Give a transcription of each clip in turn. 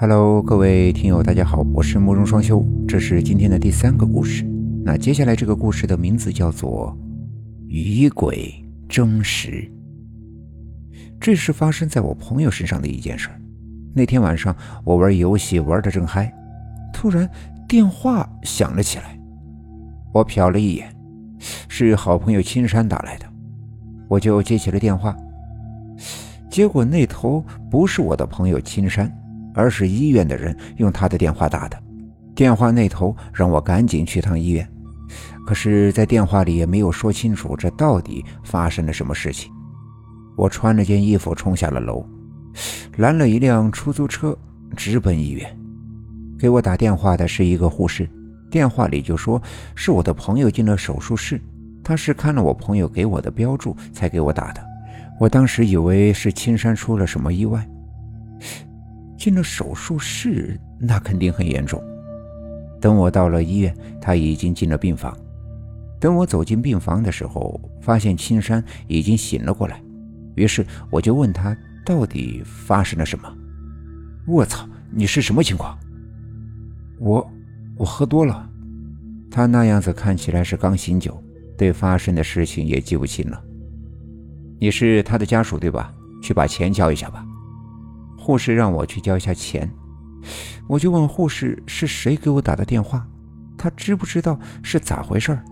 Hello，各位听友，大家好，我是慕容双修，这是今天的第三个故事。那接下来这个故事的名字叫做《鱼鬼争食》。这是发生在我朋友身上的一件事。那天晚上，我玩游戏玩的正嗨，突然电话响了起来。我瞟了一眼，是好朋友青山打来的，我就接起了电话。结果那头不是我的朋友青山。而是医院的人用他的电话打的，电话那头让我赶紧去趟医院，可是，在电话里也没有说清楚这到底发生了什么事情。我穿了件衣服冲下了楼，拦了一辆出租车，直奔医院。给我打电话的是一个护士，电话里就说是我的朋友进了手术室，他是看了我朋友给我的标注才给我打的。我当时以为是青山出了什么意外。进了手术室，那肯定很严重。等我到了医院，他已经进了病房。等我走进病房的时候，发现青山已经醒了过来。于是我就问他到底发生了什么。我操，你是什么情况？我，我喝多了。他那样子看起来是刚醒酒，对发生的事情也记不清了。你是他的家属对吧？去把钱交一下吧。护士让我去交一下钱，我就问护士是谁给我打的电话，他知不知道是咋回事儿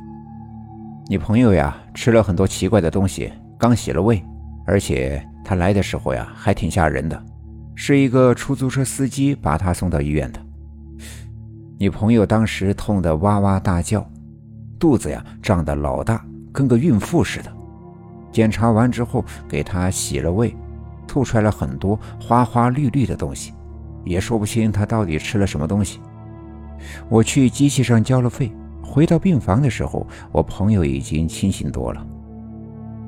你朋友呀，吃了很多奇怪的东西，刚洗了胃，而且他来的时候呀还挺吓人的，是一个出租车司机把他送到医院的。你朋友当时痛得哇哇大叫，肚子呀胀得老大，跟个孕妇似的。检查完之后，给他洗了胃。吐出来了很多花花绿绿的东西，也说不清他到底吃了什么东西。我去机器上交了费，回到病房的时候，我朋友已经清醒多了。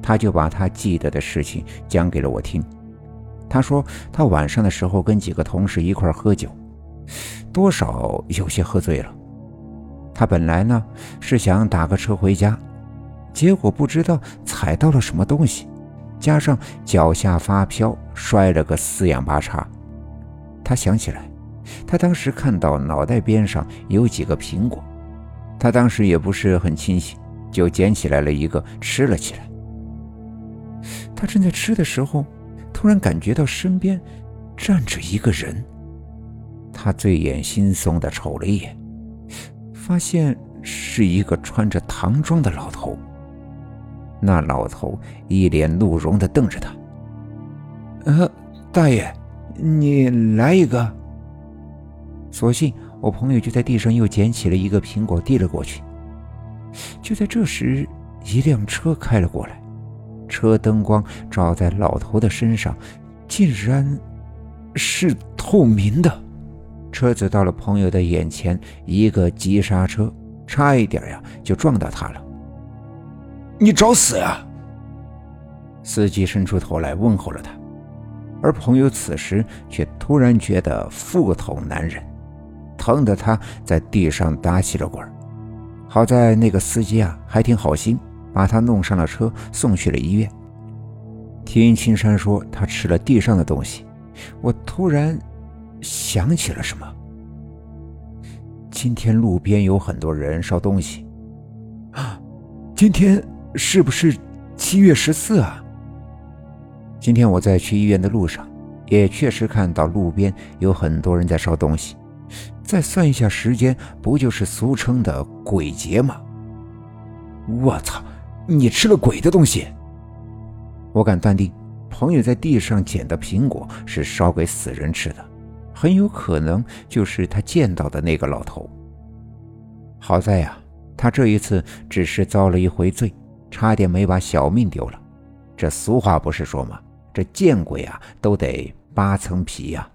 他就把他记得的事情讲给了我听。他说他晚上的时候跟几个同事一块喝酒，多少有些喝醉了。他本来呢是想打个车回家，结果不知道踩到了什么东西。加上脚下发飘，摔了个四仰八叉。他想起来，他当时看到脑袋边上有几个苹果，他当时也不是很清醒，就捡起来了一个吃了起来。他正在吃的时候，突然感觉到身边站着一个人。他醉眼惺忪地瞅了一眼，发现是一个穿着唐装的老头。那老头一脸怒容地瞪着他。呃，大爷，你来一个。所幸我朋友就在地上又捡起了一个苹果递了过去。就在这时，一辆车开了过来，车灯光照在老头的身上，竟然是透明的。车子到了朋友的眼前，一个急刹车，差一点呀就撞到他了。你找死呀！司机伸出头来问候了他，而朋友此时却突然觉得腹痛难忍，疼得他在地上打起了滚好在那个司机啊还挺好心，把他弄上了车，送去了医院。听青山说他吃了地上的东西，我突然想起了什么。今天路边有很多人烧东西啊，今天。是不是七月十四啊？今天我在去医院的路上，也确实看到路边有很多人在烧东西。再算一下时间，不就是俗称的鬼节吗？我操！你吃了鬼的东西？我敢断定，朋友在地上捡的苹果是烧给死人吃的，很有可能就是他见到的那个老头。好在呀，他这一次只是遭了一回罪。差点没把小命丢了，这俗话不是说吗？这见鬼啊，都得扒层皮呀！